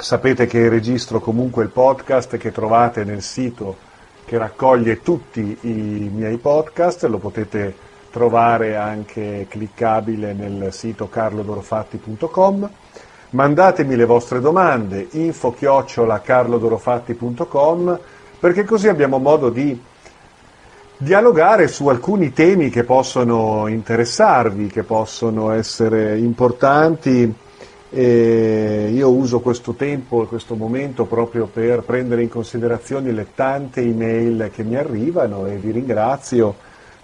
Sapete che registro comunque il podcast che trovate nel sito che raccoglie tutti i miei podcast, lo potete trovare anche cliccabile nel sito carlodorofatti.com. Mandatemi le vostre domande, info chiocciola carlodorofatti.com, perché così abbiamo modo di dialogare su alcuni temi che possono interessarvi, che possono essere importanti. E io uso questo tempo e questo momento proprio per prendere in considerazione le tante email che mi arrivano e vi ringrazio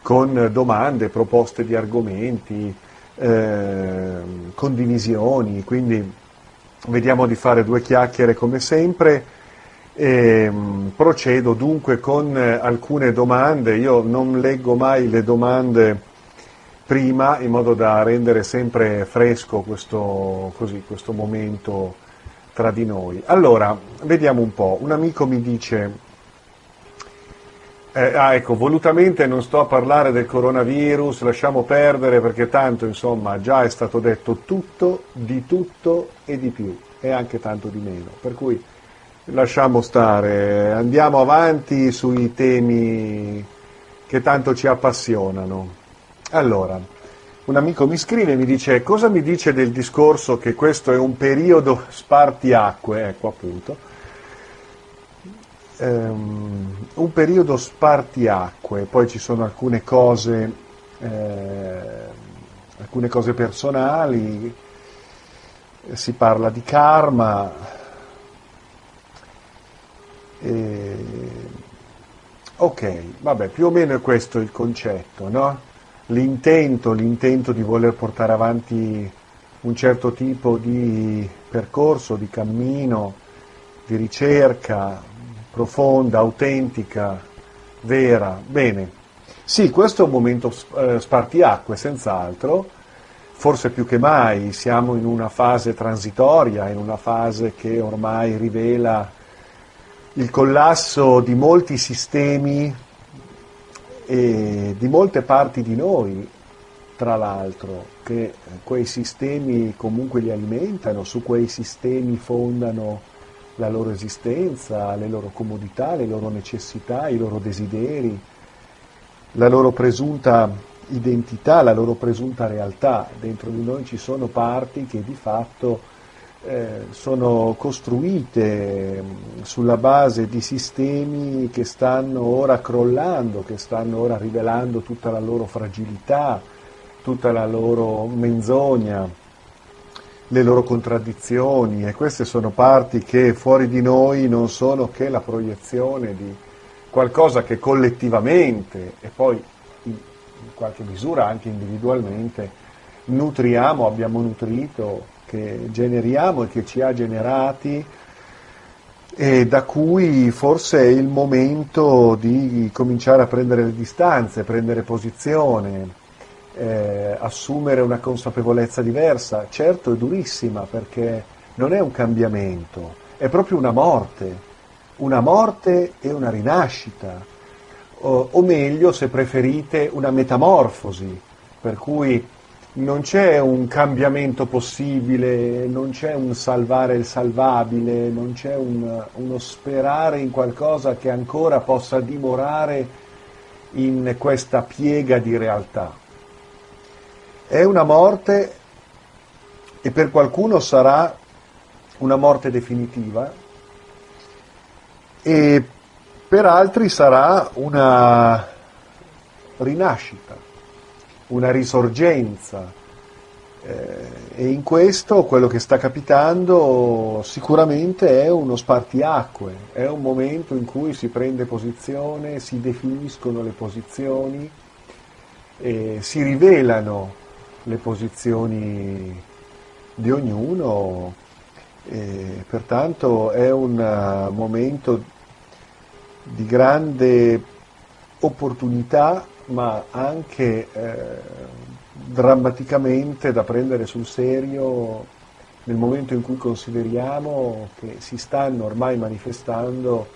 con domande, proposte di argomenti, eh, condivisioni, quindi vediamo di fare due chiacchiere come sempre. E, mh, procedo dunque con alcune domande, io non leggo mai le domande prima in modo da rendere sempre fresco questo, così, questo momento tra di noi. Allora, vediamo un po', un amico mi dice eh, ah, ecco, volutamente non sto a parlare del coronavirus, lasciamo perdere perché tanto, insomma, già è stato detto tutto, di tutto e di più, e anche tanto di meno. Per cui lasciamo stare, andiamo avanti sui temi che tanto ci appassionano. Allora, un amico mi scrive e mi dice cosa mi dice del discorso che questo è un periodo spartiacque, ecco appunto, um, un periodo spartiacque, poi ci sono alcune cose, eh, alcune cose personali, si parla di karma, e... ok, vabbè, più o meno è questo il concetto, no? L'intento, l'intento di voler portare avanti un certo tipo di percorso, di cammino, di ricerca, profonda, autentica, vera. Bene, sì, questo è un momento eh, spartiacque, senz'altro, forse più che mai siamo in una fase transitoria, in una fase che ormai rivela il collasso di molti sistemi e di molte parti di noi, tra l'altro, che quei sistemi comunque li alimentano, su quei sistemi fondano la loro esistenza, le loro comodità, le loro necessità, i loro desideri, la loro presunta identità, la loro presunta realtà. Dentro di noi ci sono parti che di fatto eh, sono costruite mm, sulla base di sistemi che stanno ora crollando, che stanno ora rivelando tutta la loro fragilità, tutta la loro menzogna le loro contraddizioni e queste sono parti che fuori di noi non sono che la proiezione di qualcosa che collettivamente e poi in qualche misura anche individualmente nutriamo, abbiamo nutrito, che generiamo e che ci ha generati e da cui forse è il momento di cominciare a prendere le distanze, prendere posizione, eh, assumere una consapevolezza diversa, certo è durissima perché non è un cambiamento, è proprio una morte, una morte e una rinascita, o, o meglio se preferite una metamorfosi, per cui non c'è un cambiamento possibile, non c'è un salvare il salvabile, non c'è un, uno sperare in qualcosa che ancora possa dimorare in questa piega di realtà. È una morte e per qualcuno sarà una morte definitiva e per altri sarà una rinascita, una risorgenza. Eh, e in questo quello che sta capitando sicuramente è uno spartiacque, è un momento in cui si prende posizione, si definiscono le posizioni, eh, si rivelano le posizioni di ognuno e pertanto è un uh, momento di grande opportunità ma anche eh, drammaticamente da prendere sul serio nel momento in cui consideriamo che si stanno ormai manifestando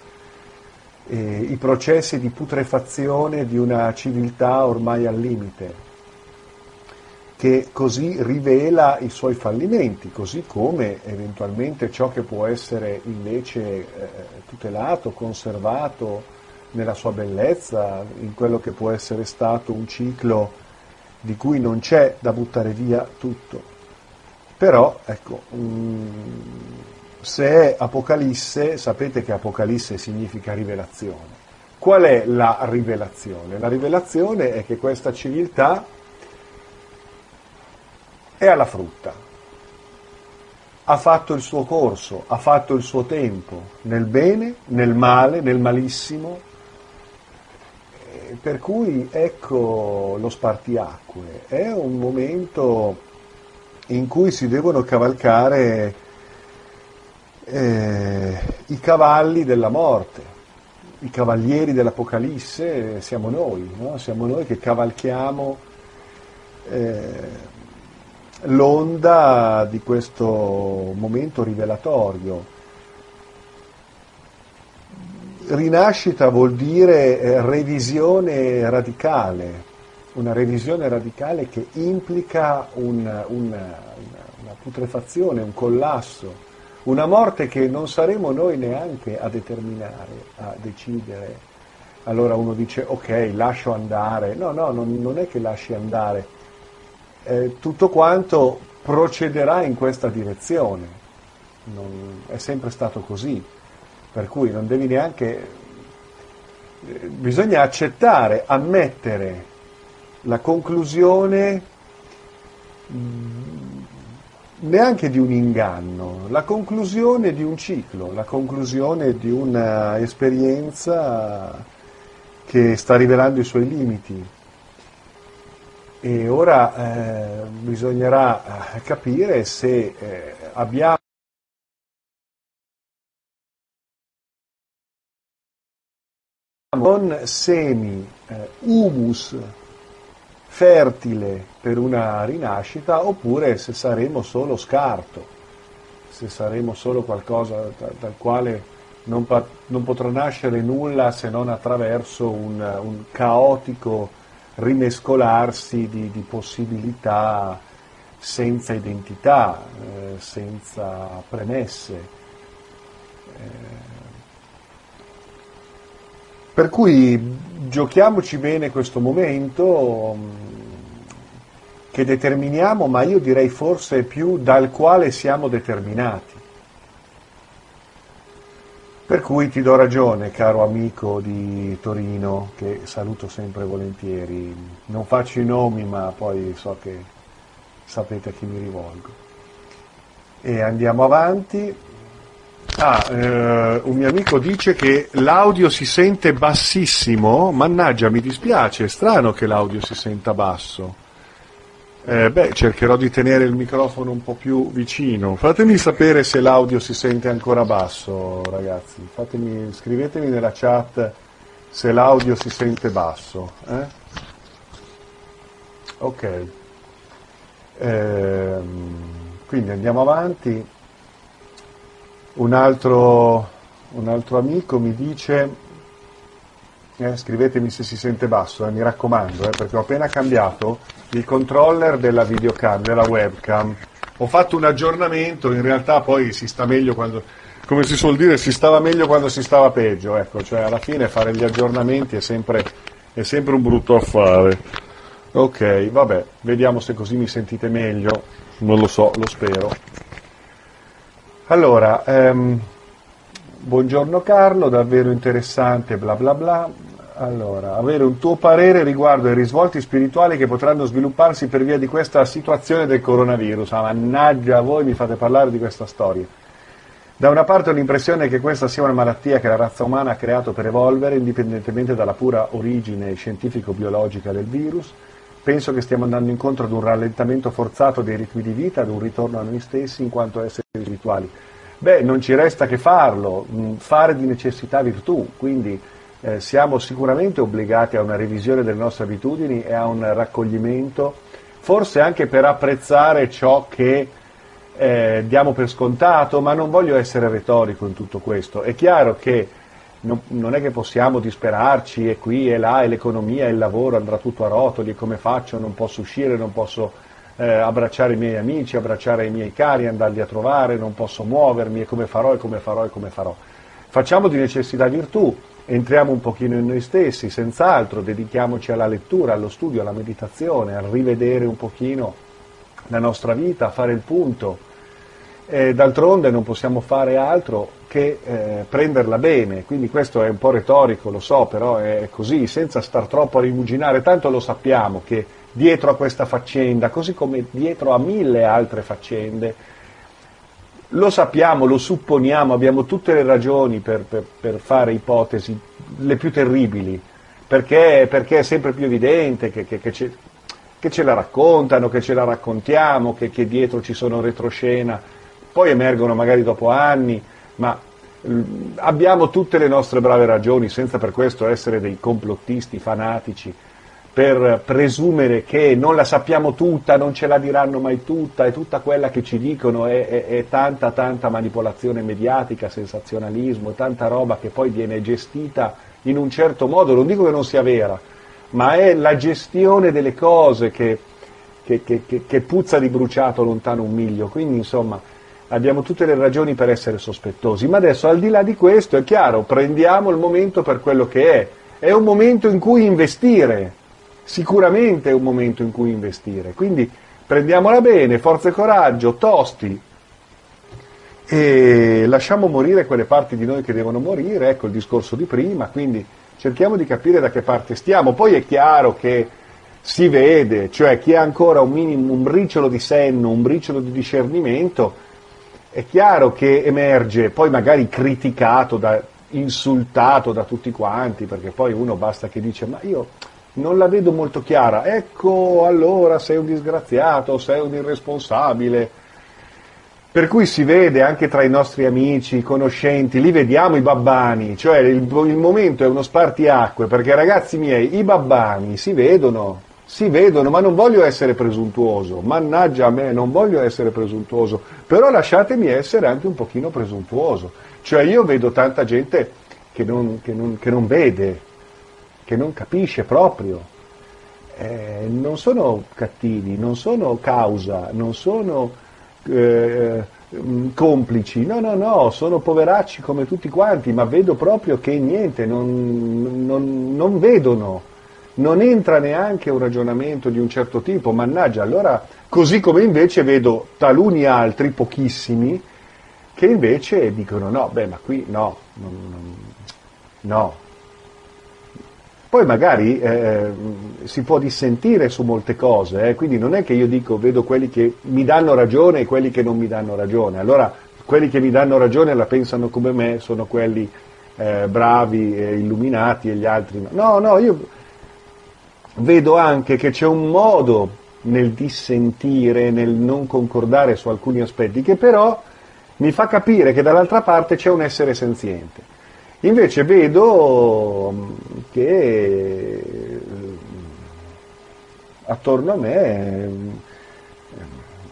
eh, i processi di putrefazione di una civiltà ormai al limite che così rivela i suoi fallimenti, così come eventualmente ciò che può essere invece eh, tutelato, conservato nella sua bellezza, in quello che può essere stato un ciclo di cui non c'è da buttare via tutto. Però, ecco, mm, se è Apocalisse, sapete che Apocalisse significa rivelazione. Qual è la rivelazione? La rivelazione è che questa civiltà è alla frutta, ha fatto il suo corso, ha fatto il suo tempo, nel bene, nel male, nel malissimo, per cui ecco lo spartiacque, è un momento in cui si devono cavalcare eh, i cavalli della morte, i cavalieri dell'Apocalisse siamo noi, no? siamo noi che cavalchiamo eh, l'onda di questo momento rivelatorio. Rinascita vuol dire eh, revisione radicale, una revisione radicale che implica un, un, una putrefazione, un collasso, una morte che non saremo noi neanche a determinare, a decidere. Allora uno dice ok, lascio andare. No, no, non, non è che lasci andare eh, tutto quanto procederà in questa direzione. Non, è sempre stato così, per cui non devi neanche... Eh, bisogna accettare, ammettere la conclusione mm, neanche di un inganno, la conclusione di un ciclo, la conclusione di un'esperienza che sta rivelando i suoi limiti. E ora eh, bisognerà eh, capire se eh, abbiamo con semi, eh, humus fertile per una rinascita oppure se saremo solo scarto, se saremo solo qualcosa da, dal quale non, non, potrà nascere nulla se non attraverso un, un caotico rimescolarsi di, di possibilità senza identità, eh, senza premesse. Eh, per cui giochiamoci bene questo momento mm, che determiniamo, ma io direi forse più dal quale siamo determinati. Per cui ti do ragione, caro amico di Torino, che saluto sempre volentieri. Non faccio i nomi, ma poi so che sapete a chi mi rivolgo. E andiamo avanti. Ah, eh, un mio amico dice che l'audio si sente bassissimo. Mannaggia, mi dispiace, è strano che l'audio si senta basso. Eh, beh, cercherò di tenere il microfono un po' più vicino. Fatemi sapere se l'audio si sente ancora basso, ragazzi. Fatemi, scrivetemi nella chat se l'audio si sente basso. Eh? Ok. Eh, quindi andiamo avanti. Un altro, un altro amico mi dice eh, scrivetemi se si sente basso, eh, mi raccomando, eh, perché ho appena cambiato il controller della videocam, della webcam. Ho fatto un aggiornamento, in realtà poi si sta meglio quando, come si suol dire, si stava meglio quando si stava peggio, ecco, cioè alla fine fare gli aggiornamenti è sempre, è sempre un brutto affare. Ok, vabbè, vediamo se così mi sentite meglio, non lo so, lo spero. Allora, ehm, buongiorno Carlo, davvero interessante, bla bla bla. Allora, avere un tuo parere riguardo ai risvolti spirituali che potranno svilupparsi per via di questa situazione del coronavirus. Ah, mannaggia, voi mi fate parlare di questa storia. Da una parte ho l'impressione che questa sia una malattia che la razza umana ha creato per evolvere, indipendentemente dalla pura origine scientifico-biologica del virus. Penso che stiamo andando incontro ad un rallentamento forzato dei ritmi di vita, ad un ritorno a noi stessi in quanto esseri spirituali. Beh, non ci resta che farlo, mm, fare di necessità virtù, quindi eh, siamo sicuramente obbligati a una revisione delle nostre abitudini e a un raccoglimento, forse anche per apprezzare ciò che eh, diamo per scontato, ma non voglio essere retorico in tutto questo. È chiaro che non, non, è che possiamo disperarci e qui e là e l'economia e il lavoro andrà tutto a rotoli e come faccio, non posso uscire, non posso eh, abbracciare i miei amici, abbracciare i miei cari, andarli a trovare, non posso muovermi e come farò e come farò e come farò. Facciamo di necessità virtù, entriamo un pochino in noi stessi, senz'altro, dedichiamoci alla lettura, allo studio, alla meditazione, a rivedere un pochino la nostra vita, a fare il punto. E d'altronde non possiamo fare altro che eh, prenderla bene, quindi questo è un po' retorico, lo so, però è così, senza star troppo a rimuginare, tanto lo sappiamo che dietro a questa faccenda, così come dietro a mille altre faccende. Lo sappiamo, lo supponiamo, abbiamo tutte le ragioni per, per, per fare ipotesi, le più terribili, perché, perché è sempre più evidente che, che, che, ce, che, ce, la raccontano, che ce la raccontiamo, che, dietro ci sono retroscena, poi emergono magari dopo anni, ma abbiamo tutte le nostre brave ragioni, senza per questo essere dei complottisti fanatici per presumere che non la sappiamo tutta, non ce la diranno mai tutta, e tutta quella che ci dicono è, è, è tanta, tanta manipolazione mediatica, sensazionalismo, tanta roba che poi viene gestita in un certo modo, non dico che non sia vera, ma è la gestione delle cose che, che, che, che puzza di bruciato lontano un miglio, quindi insomma abbiamo tutte le ragioni per essere sospettosi, ma adesso al di là di questo è chiaro, prendiamo il momento per quello che è, è un momento in cui investire, sicuramente è un momento in cui investire. Quindi prendiamola bene, forza e coraggio, tosti e lasciamo morire quelle parti di noi che devono morire, ecco il discorso di prima, quindi cerchiamo di capire da che parte stiamo. Poi è chiaro che si vede, cioè chi ha ancora un, minimo, un briciolo di senno, un briciolo di discernimento, è chiaro che emerge, poi magari criticato, da, insultato da tutti quanti, perché poi uno basta che dice ma io non la vedo molto chiara, ecco allora sei un disgraziato, sei un irresponsabile. Per cui si vede anche tra i nostri amici, conoscenti, li vediamo i babbani, cioè il, il momento è uno spartiacque, perché ragazzi miei, i babbani si vedono, si vedono, ma non voglio essere presuntuoso, mannaggia a me, non voglio essere presuntuoso, però lasciatemi essere anche un pochino presuntuoso, cioè io vedo tanta gente che non, che non, che non vede, che non capisce proprio. Eh, non sono cattivi, non sono causa, non sono eh, mm, complici, no, no, no, sono poveracci come tutti quanti, ma vedo proprio che niente, non, non, non vedono, non entra neanche un ragionamento di un certo tipo, mannaggia, allora, così come invece vedo taluni altri, pochissimi, che invece dicono no, beh, ma qui no, no, poi magari eh, si può dissentire su molte cose, eh, quindi non è che io dico vedo quelli che mi danno ragione e quelli che non mi danno ragione. Allora quelli che mi danno ragione la pensano come me, sono quelli eh, bravi e illuminati e gli altri no. No, no, io vedo anche che c'è un modo nel dissentire, nel non concordare su alcuni aspetti, che però mi fa capire che dall'altra parte c'è un essere senziente. Invece vedo mm, che eh, attorno a me mm,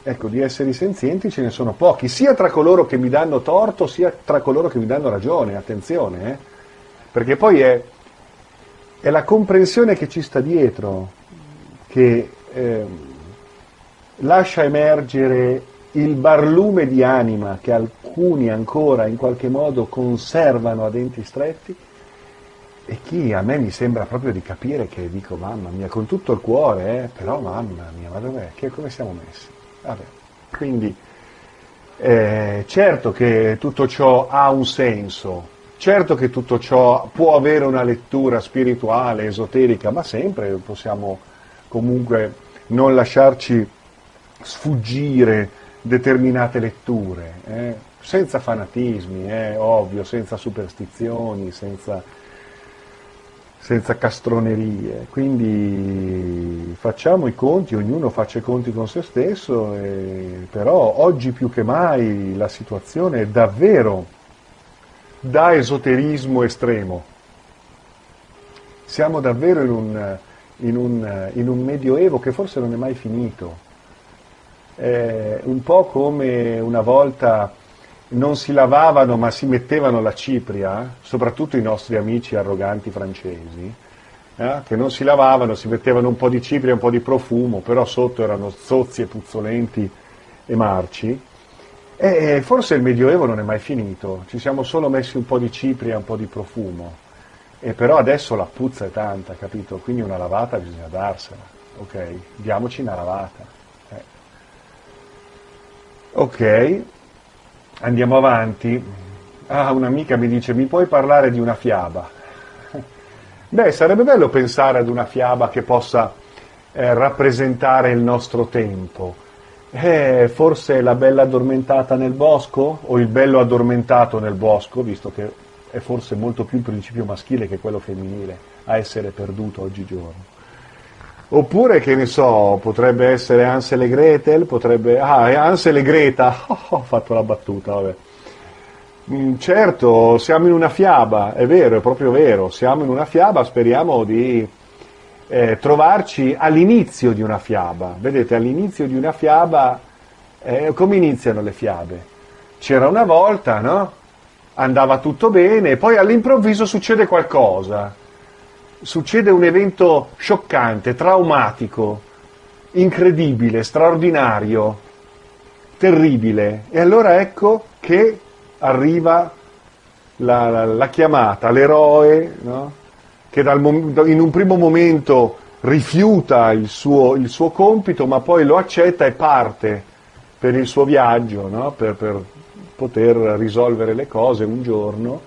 ecco, di esseri senzienti ce ne sono pochi, sia tra coloro che mi danno torto, sia tra coloro che mi danno ragione, attenzione, eh? perché poi è, è, la comprensione che ci sta dietro che eh, lascia emergere il barlume di anima che alcuni ancora in qualche modo conservano a denti stretti e chi a me mi sembra proprio di capire che dico mamma mia con tutto il cuore eh, però mamma mia ma dov'è? Che, come siamo messi? Vabbè. quindi eh, certo che tutto ciò ha un senso certo che tutto ciò può avere una lettura spirituale, esoterica ma sempre possiamo comunque non lasciarci sfuggire determinate letture, eh? senza fanatismi, eh? ovvio, senza superstizioni, senza, senza castronerie. Quindi facciamo i conti, ognuno faccia i conti con se stesso, e, però oggi più che mai la situazione è davvero da esoterismo estremo. Siamo davvero in un, in un, in un medioevo che forse non è mai finito eh, un po' come una volta non si lavavano ma si mettevano la cipria, soprattutto i nostri amici arroganti francesi, eh, che non si lavavano, si mettevano un po' di cipria un po' di profumo, però sotto erano zozzi e puzzolenti e marci. E forse il Medioevo non è mai finito, ci siamo solo messi un po' di cipria un po' di profumo, e però adesso la puzza è tanta, capito? Quindi una lavata bisogna darsela, ok? Diamoci una lavata. Eh. Ok, andiamo avanti. Ah, un'amica mi dice, mi puoi parlare di una fiaba? Beh, sarebbe bello pensare ad una fiaba che possa eh, rappresentare il nostro tempo eh, forse la bella addormentata nel bosco o il bello addormentato nel bosco, visto che è forse molto più il principio maschile che quello femminile a essere perduto oggigiorno. Oppure, che ne so, potrebbe essere Ansel e Gretel, potrebbe... Ah, Ansel e Greta, oh, ho fatto la battuta, vabbè. Mm, certo, siamo in una fiaba, è vero, è proprio vero, siamo in una fiaba, speriamo di eh, trovarci all'inizio di una fiaba. Vedete, all'inizio di una fiaba, eh, come iniziano le fiabe? C'era una volta, no? Andava tutto bene, poi all'improvviso succede qualcosa. Succede un evento scioccante, traumatico, incredibile, straordinario, terribile. E allora ecco che arriva la, la, la chiamata, l'eroe, no? Che dal, in un primo momento rifiuta il suo, il suo, compito, ma poi lo accetta e parte per il suo viaggio, no? per, per poter risolvere le cose un giorno.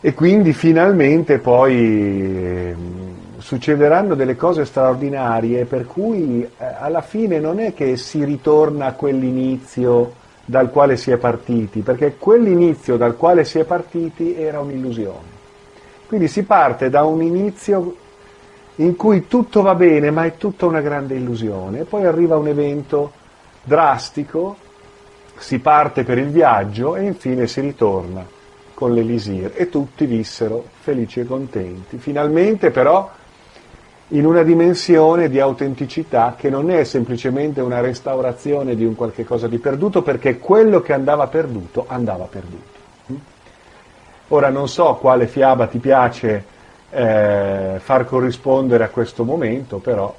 E quindi finalmente poi eh, succederanno delle cose straordinarie per cui eh, alla fine non è che si ritorna a quell'inizio dal quale si è partiti, perché quell'inizio dal quale si è partiti era un'illusione. Quindi si parte da un inizio in cui tutto va bene, ma è tutta una grande illusione, poi arriva un evento drastico, si parte per il viaggio e infine si ritorna con l'Elisir e tutti vissero felici e contenti. Finalmente però in una dimensione di autenticità che non è semplicemente una restaurazione di un qualche cosa di perduto, perché quello che andava perduto andava perduto. Ora non so quale fiaba ti piace eh, far corrispondere a questo momento, però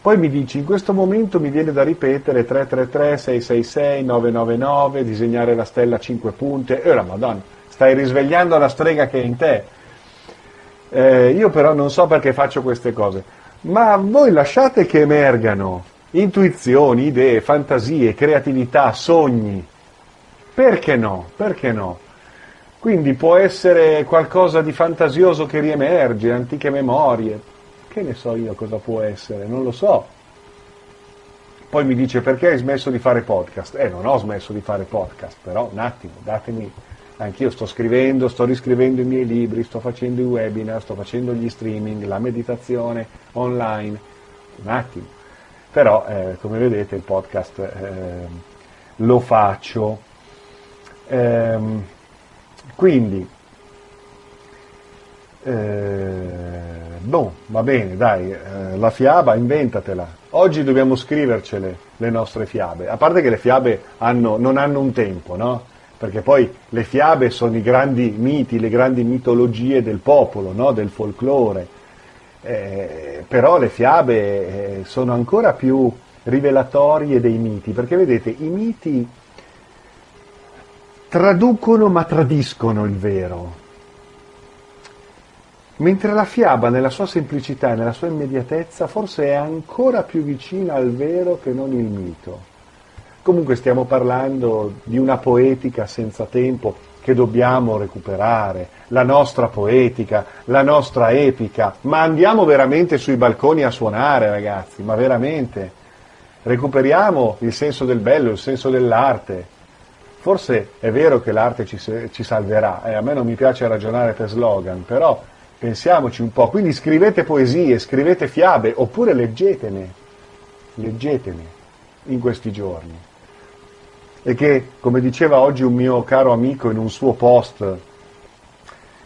poi mi dici, in questo momento mi viene da ripetere 333, 666, 999, disegnare la stella a 5 punte, e ora madonna, stai risvegliando la strega che è in te. Eh, io però non so perché faccio queste cose, ma voi lasciate che emergano intuizioni, idee, fantasie, creatività, sogni. Perché no? Perché no? Quindi può essere qualcosa di fantasioso che riemerge, antiche memorie, che ne so io cosa può essere, non lo so. Poi mi dice perché hai smesso di fare podcast? Eh, non ho smesso di fare podcast, però un attimo, datemi, anch'io sto scrivendo, sto riscrivendo i miei libri, sto facendo i webinar, sto facendo gli streaming, la meditazione online, un attimo. Però, eh, come vedete, il podcast eh, lo faccio. Eh, quindi, eh, boh, va bene, dai, eh, la fiaba inventatela. Oggi dobbiamo scrivercele le nostre fiabe, a parte che le fiabe hanno, non hanno un tempo, no? Perché poi le fiabe sono i grandi miti, le grandi mitologie del popolo, no? del folklore. Eh, però le fiabe eh, sono ancora più rivelatorie dei miti, perché vedete, i miti traducono ma tradiscono il vero. Mentre la fiaba nella sua semplicità e nella sua immediatezza forse è ancora più vicina al vero che non il mito. Comunque stiamo parlando di una poetica senza tempo che dobbiamo recuperare, la nostra poetica, la nostra epica, ma andiamo veramente sui balconi a suonare ragazzi, ma veramente. Recuperiamo il senso del bello, il senso dell'arte, Forse è vero che l'arte ci, ci salverà, eh, a me non mi piace ragionare per slogan, però pensiamoci un po', quindi scrivete poesie, scrivete fiabe, oppure leggetene, leggetene in questi giorni. E che, come diceva oggi un mio caro amico in un suo post,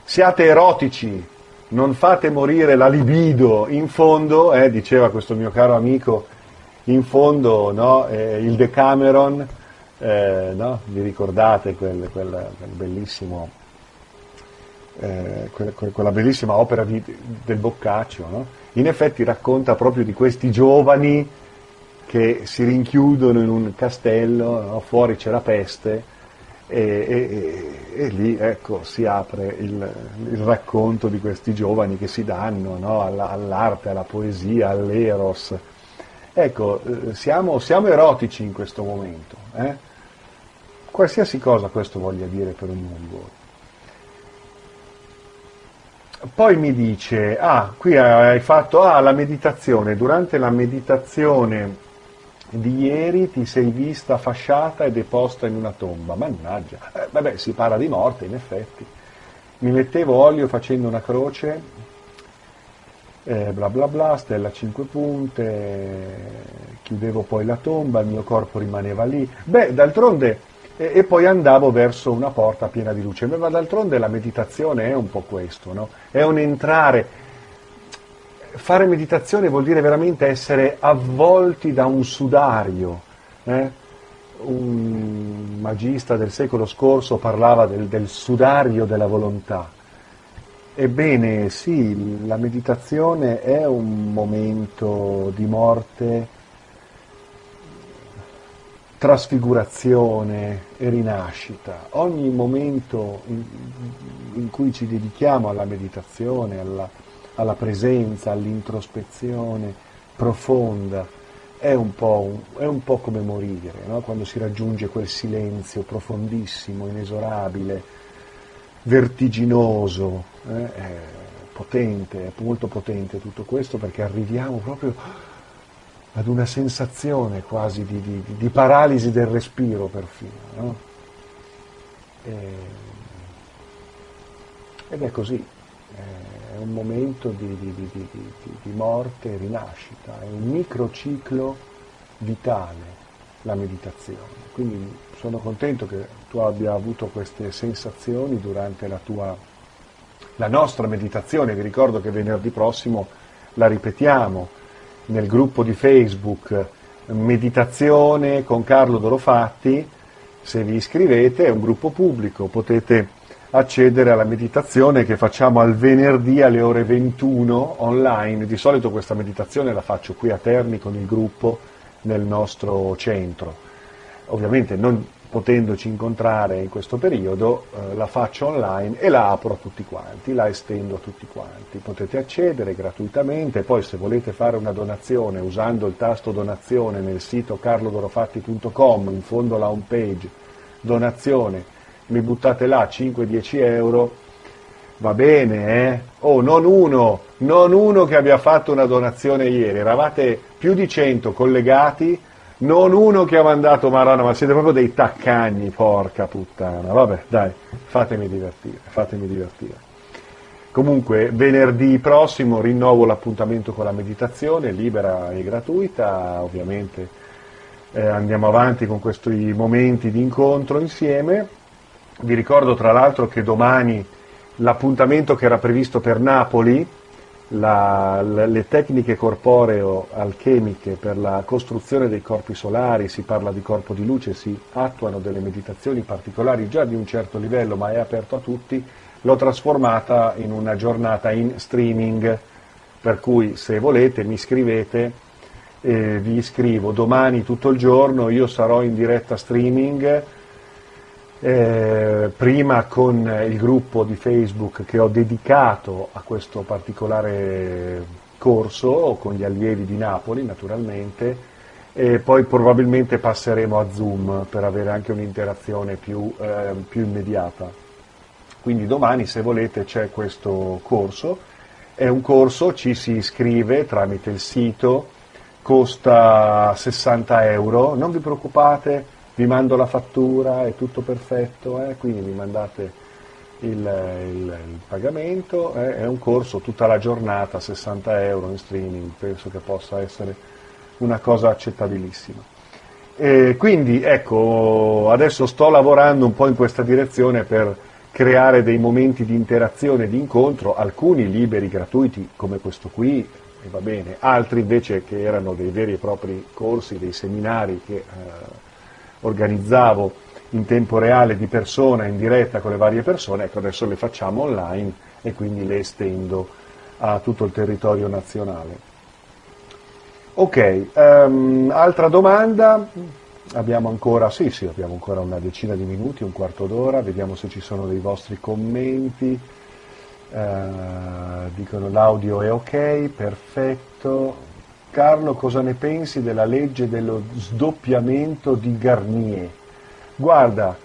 siate erotici, non fate morire la libido, in fondo, eh, diceva questo mio caro amico, in fondo no, eh, il Decameron eh, no? vi ricordate quel, quel, quel eh, quella bellissima opera di, del Boccaccio, no? in effetti racconta proprio di questi giovani che si rinchiudono in un castello, no? fuori c'è la peste e, e, e, lì ecco, si apre il, il, racconto di questi giovani che si danno no? Alla, all'arte, alla poesia, all'eros. Ecco, eh, siamo, siamo erotici in questo momento. Eh? Qualsiasi cosa questo voglia dire per ognuno di voi. Poi mi dice, ah, qui hai fatto, ah, la meditazione, durante la meditazione di ieri ti sei vista fasciata e deposta in una tomba, mannaggia, eh, vabbè si parla di morte in effetti, mi mettevo olio facendo una croce, eh, bla bla bla, stella a cinque punte, chiudevo poi la tomba, il mio corpo rimaneva lì, beh d'altronde e, e, poi andavo verso una porta piena di luce. Ma d'altronde la meditazione è un po' questo, no? È un entrare. Fare meditazione vuol dire veramente essere avvolti da un sudario. Eh? Un magista del secolo scorso parlava del, del sudario della volontà. Ebbene sì, la meditazione è un momento di morte trasfigurazione e rinascita. Ogni momento in, in cui ci dedichiamo alla meditazione, alla, alla presenza, all'introspezione profonda, è un po', è un po come morire, no? quando si raggiunge quel silenzio profondissimo, inesorabile, vertiginoso, eh? potente, è molto potente tutto questo perché arriviamo proprio ad una sensazione quasi di, di, di paralisi del respiro perfino. No? E, ed è così, è un momento di, di morte e rinascita, è un microciclo vitale la meditazione. Quindi sono contento che tu abbia avuto queste sensazioni durante la tua la nostra meditazione, vi ricordo che venerdì prossimo la ripetiamo, nel gruppo di Facebook Meditazione con Carlo Dorofatti, se vi iscrivete è un gruppo pubblico, potete accedere alla meditazione che facciamo al venerdì alle ore 21 online. Di solito questa meditazione la faccio qui a Terni con il gruppo nel nostro centro. Ovviamente non potendoci incontrare in questo periodo, eh, la faccio online e la apro a tutti quanti, la estendo a tutti quanti. Potete accedere gratuitamente, poi se volete fare una donazione usando il tasto donazione nel sito carlodorofatti.com, in fondo alla home page, donazione, mi buttate là 5-10 euro, va bene, eh? Oh, non uno, non uno che abbia fatto una donazione ieri, eravate più di 100 collegati, non uno che ha mandato Marano, ma siete proprio dei taccagni, porca puttana. Vabbè, dai, fatemi divertire, fatemi divertire. Comunque, venerdì prossimo rinnovo l'appuntamento con la meditazione, libera e gratuita, ovviamente eh, andiamo avanti con questi momenti di incontro insieme. Vi ricordo tra l'altro che domani l'appuntamento che era previsto per Napoli, la, le tecniche corporeo-alchemiche per la costruzione dei corpi solari, si parla di corpo di luce, si attuano delle meditazioni particolari già di un certo livello, ma è aperto a tutti, l'ho trasformata in una giornata in streaming, per cui se volete mi scrivete, eh, vi iscrivo domani tutto il giorno, io sarò in diretta streaming eh, prima con il gruppo di Facebook che ho dedicato a questo particolare corso, con gli allievi di Napoli naturalmente, e poi probabilmente passeremo a Zoom per avere anche un'interazione più, eh, più immediata. Quindi domani se volete c'è questo corso, è un corso, ci si iscrive tramite il sito, costa 60 euro, non vi preoccupate, vi mando la fattura, è tutto perfetto, eh? quindi mi mandate il, il, il pagamento, eh? è un corso tutta la giornata, 60 euro in streaming, penso che possa essere una cosa accettabilissima. E quindi ecco, adesso sto lavorando un po' in questa direzione per creare dei momenti di interazione, di incontro, alcuni liberi, gratuiti, come questo qui, e va bene, altri invece che erano dei veri e propri corsi, dei seminari che... Eh, organizzavo in tempo reale di persona, in diretta con le varie persone, ecco adesso le facciamo online e quindi le estendo a tutto il territorio nazionale. Ok, um, altra domanda, abbiamo ancora, sì sì, abbiamo ancora una decina di minuti, un quarto d'ora, vediamo se ci sono dei vostri commenti. Uh, dicono l'audio è ok, perfetto. Carlo, cosa ne pensi della legge dello sdoppiamento di Garnier? Guarda,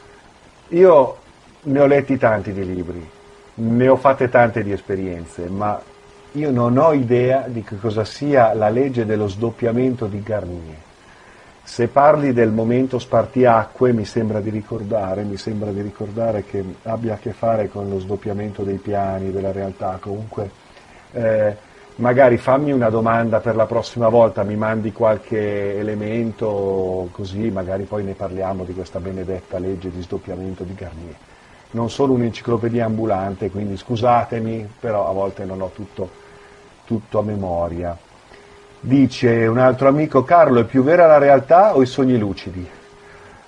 io ne ho letti tanti di libri, ne ho fatte tante di esperienze, ma io non ho idea di che cosa sia la legge dello sdoppiamento di Garnier. Se parli del momento spartiacque mi sembra di ricordare, mi sembra di ricordare che abbia a che fare con lo sdoppiamento dei piani, della realtà, comunque eh, magari fammi una domanda per la prossima volta, mi mandi qualche elemento così magari poi ne parliamo di questa benedetta legge di sdoppiamento di Garnier. Non sono un'enciclopedia ambulante, quindi scusatemi, però a volte non ho tutto, tutto a memoria. Dice un altro amico, Carlo, è più vera la realtà o i sogni lucidi?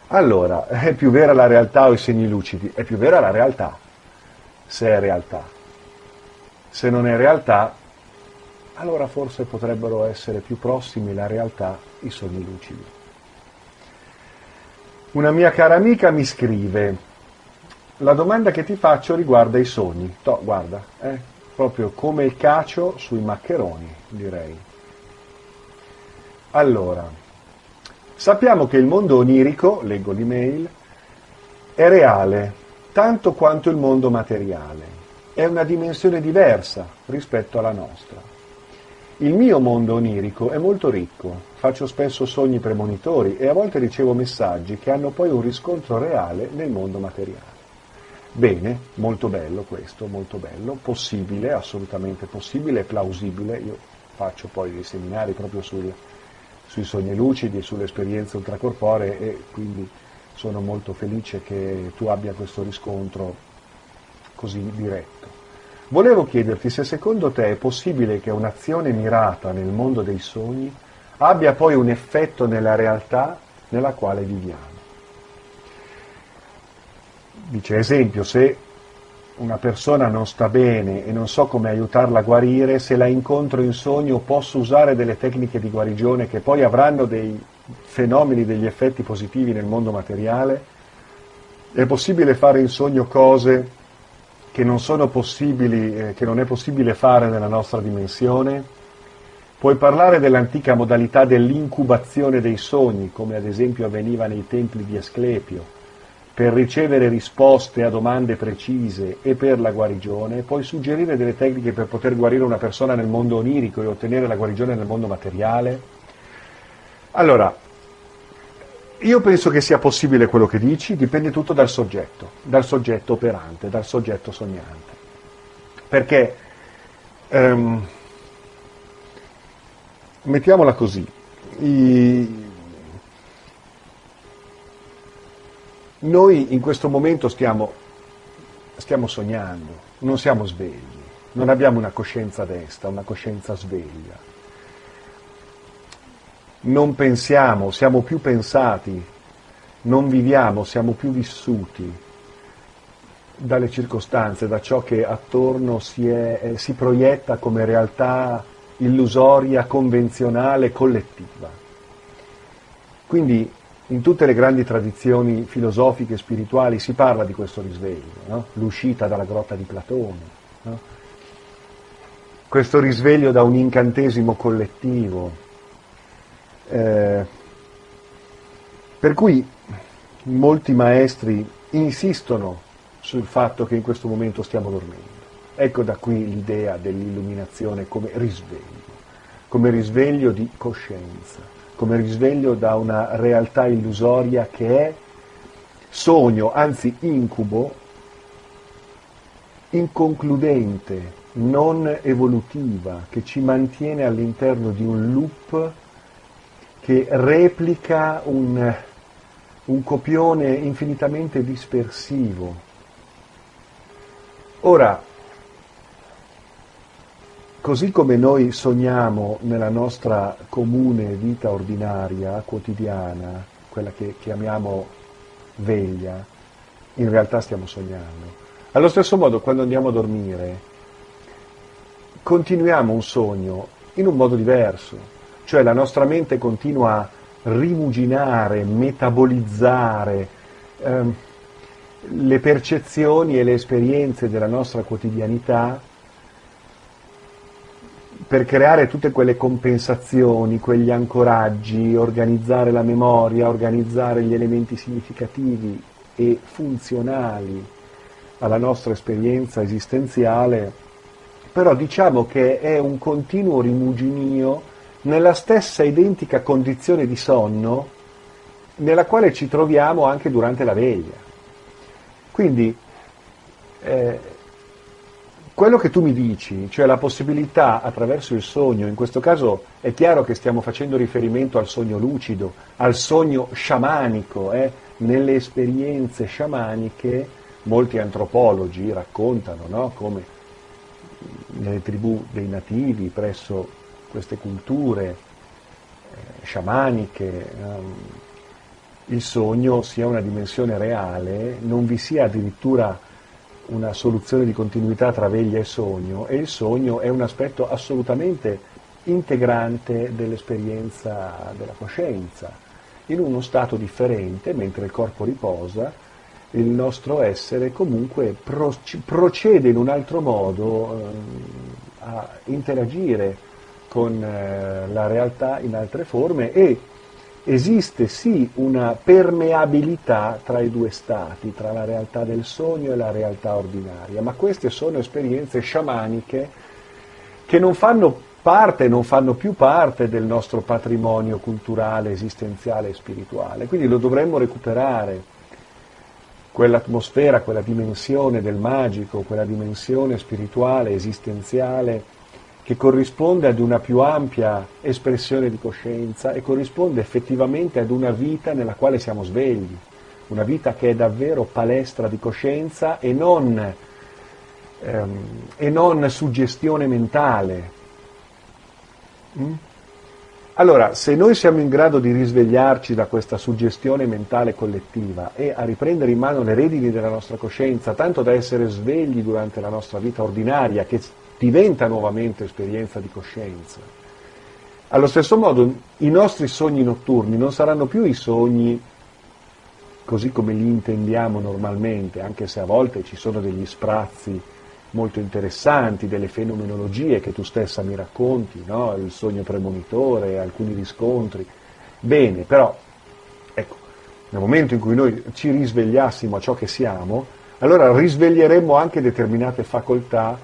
Allora, è più vera la realtà o i sogni lucidi? È più vera la realtà, se è realtà. Se non è realtà, allora forse potrebbero essere più prossimi la realtà i sogni lucidi. Una mia cara amica mi scrive, la domanda che ti faccio riguarda i sogni. To, guarda, eh, proprio come il cacio sui maccheroni, direi. Allora, sappiamo che il mondo onirico, leggo l'email, è reale, tanto quanto il mondo materiale. È una dimensione diversa rispetto alla nostra. Il mio mondo onirico è molto ricco, faccio spesso sogni premonitori e a volte ricevo messaggi che hanno poi un riscontro reale nel mondo materiale. Bene, molto bello questo, molto bello, possibile, assolutamente possibile, plausibile. Io faccio poi dei seminari proprio sul, sui sogni lucidi, sulle esperienze ultracorporee e quindi sono molto felice che tu abbia questo riscontro così diretto. Volevo chiederti se secondo te è possibile che un'azione mirata nel mondo dei sogni abbia poi un effetto nella realtà nella quale viviamo. Dice esempio, se una persona non sta bene e non so come aiutarla a guarire, se la incontro in sogno posso usare delle tecniche di guarigione che poi avranno dei fenomeni, degli effetti positivi nel mondo materiale? È possibile fare in sogno cose che non eh, che non è possibile fare nella nostra dimensione. Puoi parlare dell'antica modalità dell'incubazione dei sogni, come ad esempio avveniva nei templi di Asclepio, per ricevere risposte a domande precise e per la guarigione, puoi suggerire delle tecniche per poter guarire una persona nel mondo onirico e ottenere la guarigione nel mondo materiale? Allora, io penso che sia possibile quello che dici, dipende tutto dal soggetto, dal soggetto operante, dal soggetto sognante. Perché, um, mettiamola così, i, noi in questo momento stiamo, stiamo sognando, non siamo svegli, non abbiamo una coscienza destra, una coscienza sveglia non pensiamo, siamo più pensati, non viviamo, siamo più vissuti dalle circostanze, da ciò che attorno si, è, eh, si proietta come realtà illusoria, convenzionale, collettiva. Quindi in tutte le grandi tradizioni filosofiche e spirituali si parla di questo risveglio, no? l'uscita dalla grotta di Platone, no? questo risveglio da un incantesimo collettivo, eh, per cui molti maestri insistono sul fatto che in questo momento stiamo dormendo. Ecco da qui l'idea dell'illuminazione come risveglio, come risveglio di coscienza, come risveglio da una realtà illusoria che è sogno, anzi incubo, inconcludente, non evolutiva, che ci mantiene all'interno di un loop che replica un, un copione infinitamente dispersivo. Ora, così come noi sogniamo nella nostra comune vita ordinaria, quotidiana, quella che chiamiamo veglia, in realtà stiamo sognando. Allo stesso modo, quando andiamo a dormire, continuiamo un sogno in un modo diverso, cioè la nostra mente continua a rimuginare, metabolizzare ehm, le percezioni e le esperienze della nostra quotidianità per creare tutte quelle compensazioni, quegli ancoraggi, organizzare la memoria, organizzare gli elementi significativi e funzionali alla nostra esperienza esistenziale, però diciamo che è un continuo rimuginio nella stessa identica condizione di sonno nella quale ci troviamo anche durante la veglia. Quindi eh, quello che tu mi dici, cioè la possibilità attraverso il sogno, in questo caso è chiaro che stiamo facendo riferimento al sogno lucido, al sogno sciamanico, eh? nelle esperienze sciamaniche molti antropologi raccontano no? come nelle tribù dei nativi, presso queste culture eh, sciamaniche, um, il sogno sia una dimensione reale, non vi sia addirittura una soluzione di continuità tra veglia e sogno e il sogno è un aspetto assolutamente integrante dell'esperienza della coscienza. In uno stato differente, mentre il corpo riposa, il nostro essere comunque procede in un altro modo eh, a interagire con eh, la realtà in altre forme e esiste sì una permeabilità tra i due stati, tra la realtà del sogno e la realtà ordinaria, ma queste sono esperienze sciamaniche che non fanno parte, non fanno più parte del nostro patrimonio culturale, esistenziale e spirituale, quindi lo dovremmo recuperare, quell'atmosfera, quella dimensione del magico, quella dimensione spirituale, esistenziale, che corrisponde ad una più ampia espressione di coscienza e corrisponde effettivamente ad una vita nella quale siamo svegli, una vita che è davvero palestra di coscienza e non, ehm, e non suggestione mentale. Mm? Allora, se noi siamo in grado di risvegliarci da questa suggestione mentale collettiva e a riprendere in mano le redini della nostra coscienza, tanto da essere svegli durante la nostra vita ordinaria, che diventa nuovamente esperienza di coscienza. Allo stesso modo i nostri sogni notturni non saranno più i sogni così come li intendiamo normalmente, anche se a volte ci sono degli sprazzi molto interessanti, delle fenomenologie che tu stessa mi racconti, no? il sogno premonitore, alcuni riscontri. Bene, però, ecco, nel momento in cui noi ci risvegliassimo a ciò che siamo, allora risveglieremmo anche determinate facoltà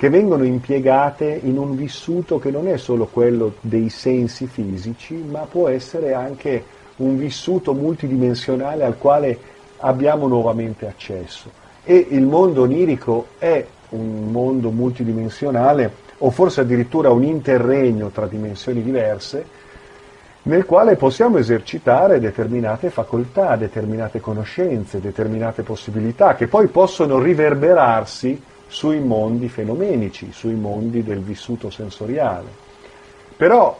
che vengono impiegate in un vissuto che non è solo quello dei sensi fisici, ma può essere anche un vissuto multidimensionale al quale abbiamo nuovamente accesso. E il mondo onirico è un mondo multidimensionale, o forse addirittura un interregno tra dimensioni diverse, nel quale possiamo esercitare determinate facoltà, determinate conoscenze, determinate possibilità, che poi possono riverberarsi sui mondi fenomenici, sui mondi del vissuto sensoriale. Però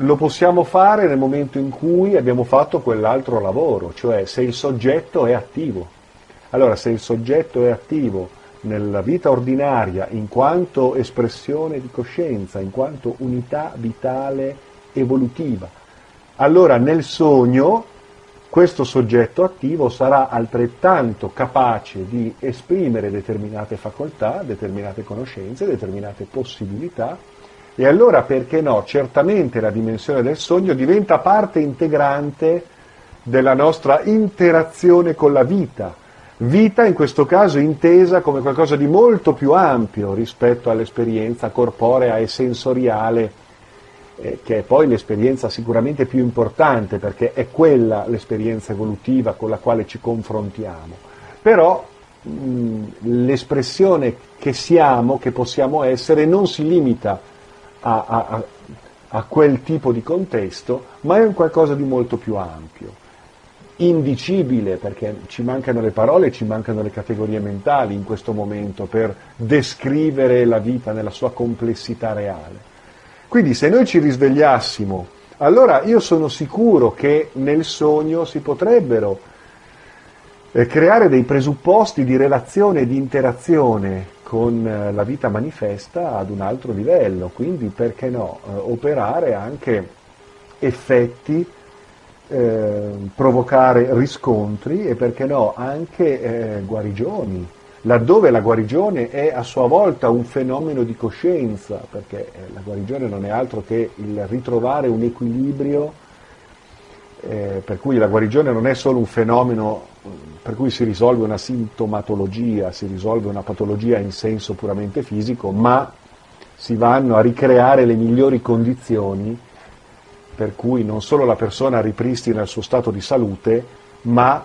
lo possiamo fare nel momento in cui abbiamo fatto quell'altro lavoro, cioè se il soggetto è attivo. Allora, se il soggetto è attivo nella vita ordinaria in quanto espressione di coscienza, in quanto unità vitale evolutiva, allora nel sogno questo soggetto attivo sarà altrettanto capace di esprimere determinate facoltà, determinate conoscenze, determinate possibilità e allora perché no? Certamente la dimensione del sogno diventa parte integrante della nostra interazione con la vita, vita in questo caso intesa come qualcosa di molto più ampio rispetto all'esperienza corporea e sensoriale eh, che è poi l'esperienza sicuramente più importante perché è quella l'esperienza evolutiva con la quale ci confrontiamo. Però l'espressione che siamo, che possiamo essere, non si limita a, a, a quel tipo di contesto, ma è un qualcosa di molto più ampio indicibile, perché ci mancano le parole, ci mancano le categorie mentali in questo momento per descrivere la vita nella sua complessità reale. Quindi se noi ci risvegliassimo, allora io sono sicuro che nel sogno si potrebbero eh, creare dei presupposti di relazione e di interazione con eh, la vita manifesta ad un altro livello, quindi perché no, eh, operare anche effetti, eh, provocare riscontri e perché no anche eh, guarigioni, laddove la guarigione è a sua volta un fenomeno di coscienza, perché eh, la guarigione non è altro che il ritrovare un equilibrio eh, per cui la guarigione non è solo un fenomeno per cui si risolve una sintomatologia, si risolve una patologia in senso puramente fisico, ma si vanno a ricreare le migliori condizioni per cui non solo la persona ripristina il suo stato di salute, ma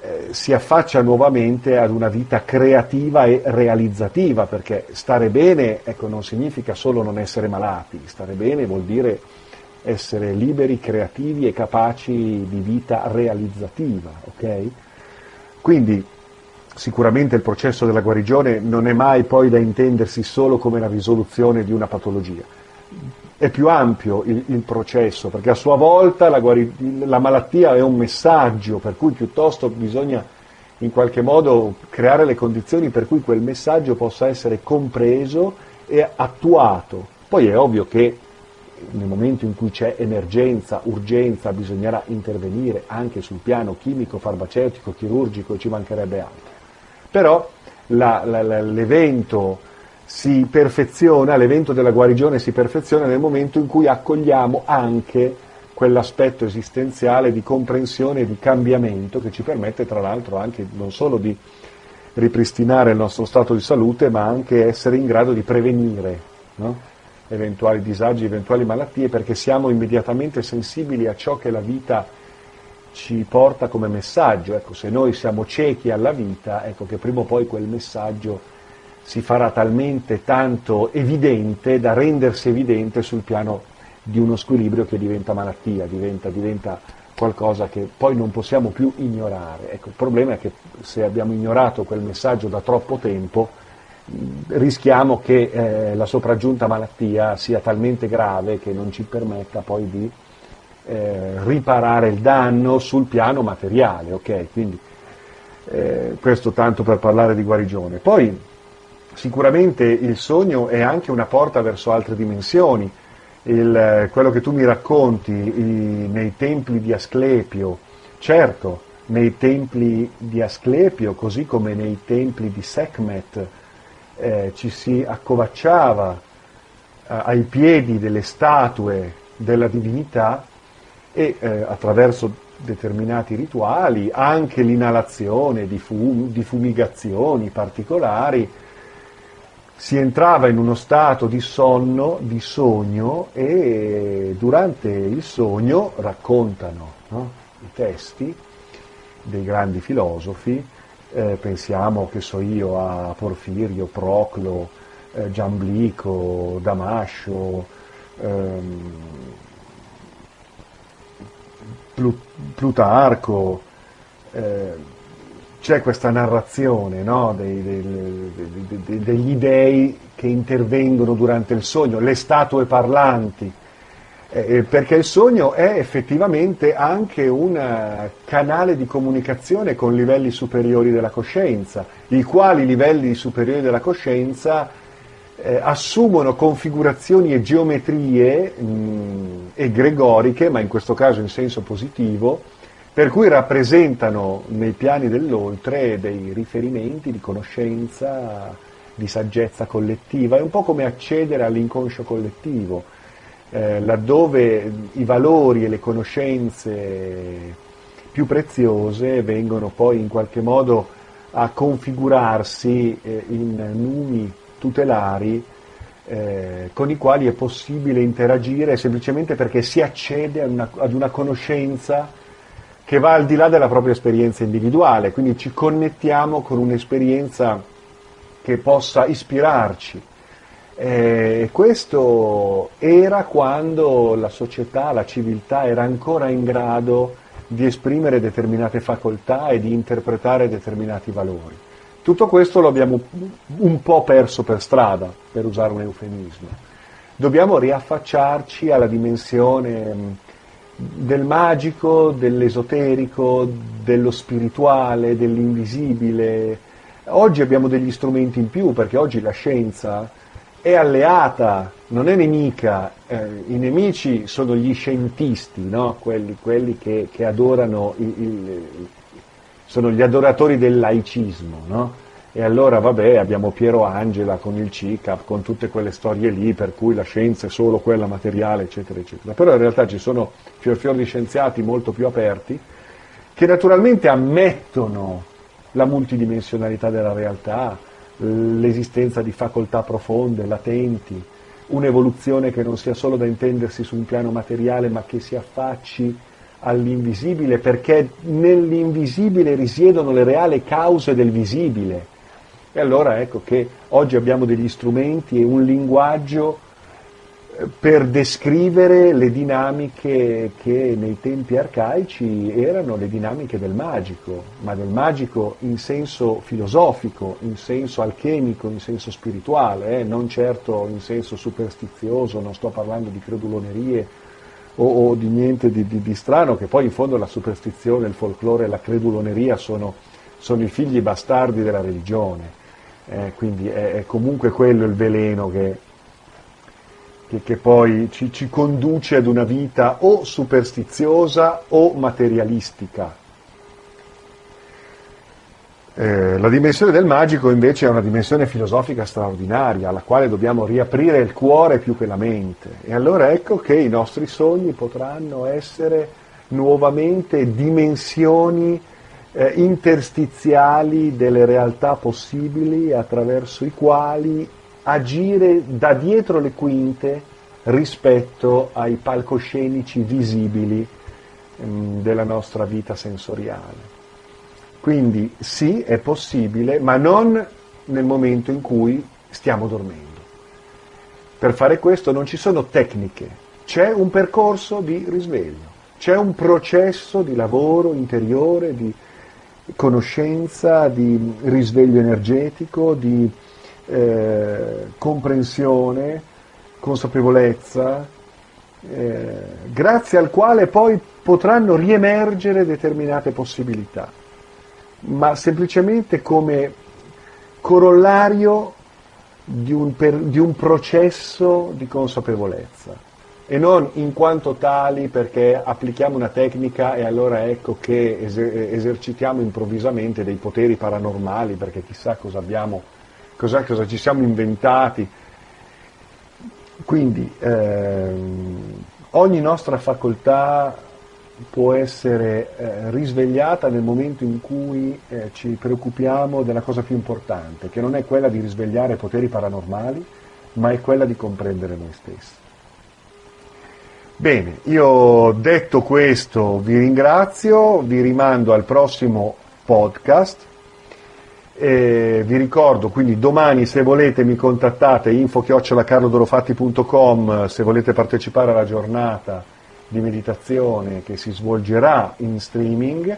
eh, si affaccia nuovamente ad una vita creativa e realizzativa, perché stare bene ecco, non significa solo non essere malati, stare bene vuol dire essere liberi, creativi e capaci di vita realizzativa. Okay? Quindi sicuramente il processo della guarigione non è mai poi da intendersi solo come la risoluzione di una patologia. È più ampio il, il processo, perché a sua volta la, guari- la malattia è un messaggio, per cui piuttosto bisogna in qualche modo creare le condizioni per cui quel messaggio possa essere compreso e attuato. Poi è ovvio che nel momento in cui c'è emergenza, urgenza, bisognerà intervenire anche sul piano chimico, farmaceutico, chirurgico, ci mancherebbe altro. Però la, la, la, l'evento si perfeziona, l'evento della guarigione si perfeziona nel momento in cui accogliamo anche quell'aspetto esistenziale di comprensione e di cambiamento che ci permette tra l'altro anche non solo di ripristinare il nostro stato di salute, ma anche essere in grado di prevenire. No? eventuali disagi, eventuali malattie, perché siamo immediatamente sensibili a ciò che la vita ci porta come messaggio. Ecco, se noi siamo ciechi alla vita, ecco che prima o poi quel messaggio si farà talmente tanto evidente da rendersi evidente sul piano di uno squilibrio che diventa malattia, diventa, diventa qualcosa che poi non possiamo più ignorare. Ecco, il problema è che se abbiamo ignorato quel messaggio da troppo tempo, rischiamo che eh, la sopraggiunta malattia sia talmente grave che non ci permetta poi di eh, riparare il danno sul piano materiale, ok? Quindi eh, questo tanto per parlare di guarigione. Poi sicuramente il sogno è anche una porta verso altre dimensioni. Il, quello che tu mi racconti i, nei templi di Asclepio, certo, nei templi di Asclepio, così come nei templi di Sekhmet, eh, ci si accovacciava eh, ai piedi delle statue della divinità e eh, attraverso determinati rituali, anche l'inalazione di, fum- di fumigazioni particolari, si entrava in uno stato di sonno, di sogno e durante il sogno raccontano no, i testi dei grandi filosofi eh, pensiamo, che so io, a Porfirio, Proclo, eh, Giamblico, Damascio, ehm, Plutarco, eh, c'è questa narrazione no, dei, dei, dei, degli dei che intervengono durante il sogno, le statue parlanti, eh, eh, perché il sogno è effettivamente anche un eh, canale di comunicazione con livelli superiori della coscienza, i quali livelli superiori della coscienza eh, assumono configurazioni e geometrie mh, egregoriche, ma in questo caso in senso positivo, per cui rappresentano nei piani dell'oltre dei riferimenti di conoscenza, di saggezza collettiva, è un po' come accedere all'inconscio collettivo eh, laddove i valori e le conoscenze più preziose vengono poi in qualche modo a configurarsi eh, in numi tutelari eh, con i quali è possibile interagire semplicemente perché si accede una, ad una conoscenza che va al di là della propria esperienza individuale, quindi ci connettiamo con un'esperienza che possa ispirarci eh, questo era quando la società, la civiltà era ancora in grado di esprimere determinate facoltà e di interpretare determinati valori. Tutto questo lo abbiamo un po' perso per strada, per usare un eufemismo. Dobbiamo riaffacciarci alla dimensione del magico, dell'esoterico, dello spirituale, dell'invisibile. Oggi abbiamo degli strumenti in più perché oggi la scienza è alleata, non è nemica. Eh, I nemici sono gli scientisti, no? quelli, quelli che, che, adorano, il, il, sono gli adoratori del laicismo. No? E allora, vabbè, abbiamo Piero Angela con il CICAP, con tutte quelle storie lì, per cui la scienza è solo quella materiale, eccetera, eccetera. Però in realtà ci sono fior fior di scienziati molto più aperti, che naturalmente ammettono la multidimensionalità della realtà, l'esistenza di facoltà profonde, latenti, un'evoluzione che non sia solo da intendersi su un piano materiale, ma che si affacci all'invisibile, perché nell'invisibile risiedono le reali cause del visibile e allora ecco che oggi abbiamo degli strumenti e un linguaggio eh, per descrivere le dinamiche che nei tempi arcaici erano le dinamiche del magico, ma del magico in senso filosofico, in senso alchemico, in senso spirituale, eh? non certo in senso superstizioso, non sto parlando di credulonerie o, o di niente di, di, di, strano, che poi in fondo la superstizione, il folklore e la creduloneria sono, sono i figli bastardi della religione eh, quindi è, è, comunque quello il veleno che, che, che poi ci, ci, conduce ad una vita o superstiziosa o materialistica. Eh, la dimensione del magico invece è una dimensione filosofica straordinaria, alla quale dobbiamo riaprire il cuore più che la mente. E allora ecco che i nostri sogni potranno essere nuovamente dimensioni eh, interstiziali delle realtà possibili attraverso i quali agire da dietro le quinte rispetto ai palcoscenici visibili mm, della nostra vita sensoriale. Quindi sì, è possibile, ma non nel momento in cui stiamo dormendo. Per fare questo non ci sono tecniche, c'è un percorso di risveglio, c'è un processo di lavoro interiore, di, conoscenza, di risveglio energetico, di eh, comprensione, consapevolezza, eh, grazie al quale poi potranno riemergere determinate possibilità, ma semplicemente come corollario di un, per, di un processo di consapevolezza e non in quanto tali perché applichiamo una tecnica e allora ecco che esercitiamo improvvisamente dei poteri paranormali perché chissà cosa abbiamo, cosa, cosa ci siamo inventati. Quindi ehm, ogni nostra facoltà può essere eh, risvegliata nel momento in cui eh, ci preoccupiamo della cosa più importante, che non è quella di risvegliare poteri paranormali, ma è quella di comprendere noi stessi. Bene, io detto questo vi ringrazio, vi rimando al prossimo podcast. E vi ricordo quindi domani se volete mi contattate info-carlodorofatti.com se volete partecipare alla giornata di meditazione che si svolgerà in streaming.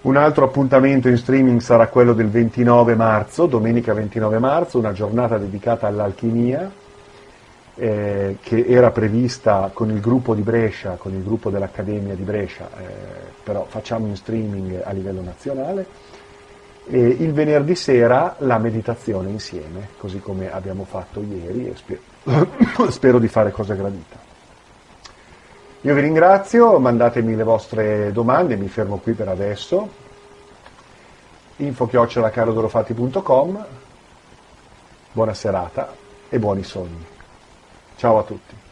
Un altro appuntamento in streaming sarà quello del 29 marzo, domenica 29 marzo, una giornata dedicata all'alchimia eh, che era prevista con il gruppo di Brescia, con il gruppo dell'Accademia di Brescia, eh, però facciamo in streaming a livello nazionale. E il venerdì sera la meditazione insieme, così come abbiamo fatto ieri e spero, spero di fare cosa gradita. Io vi ringrazio, mandatemi le vostre domande, mi fermo qui per adesso. info-carodorofatti.com Buona serata e buoni sogni. Ciao a tutti.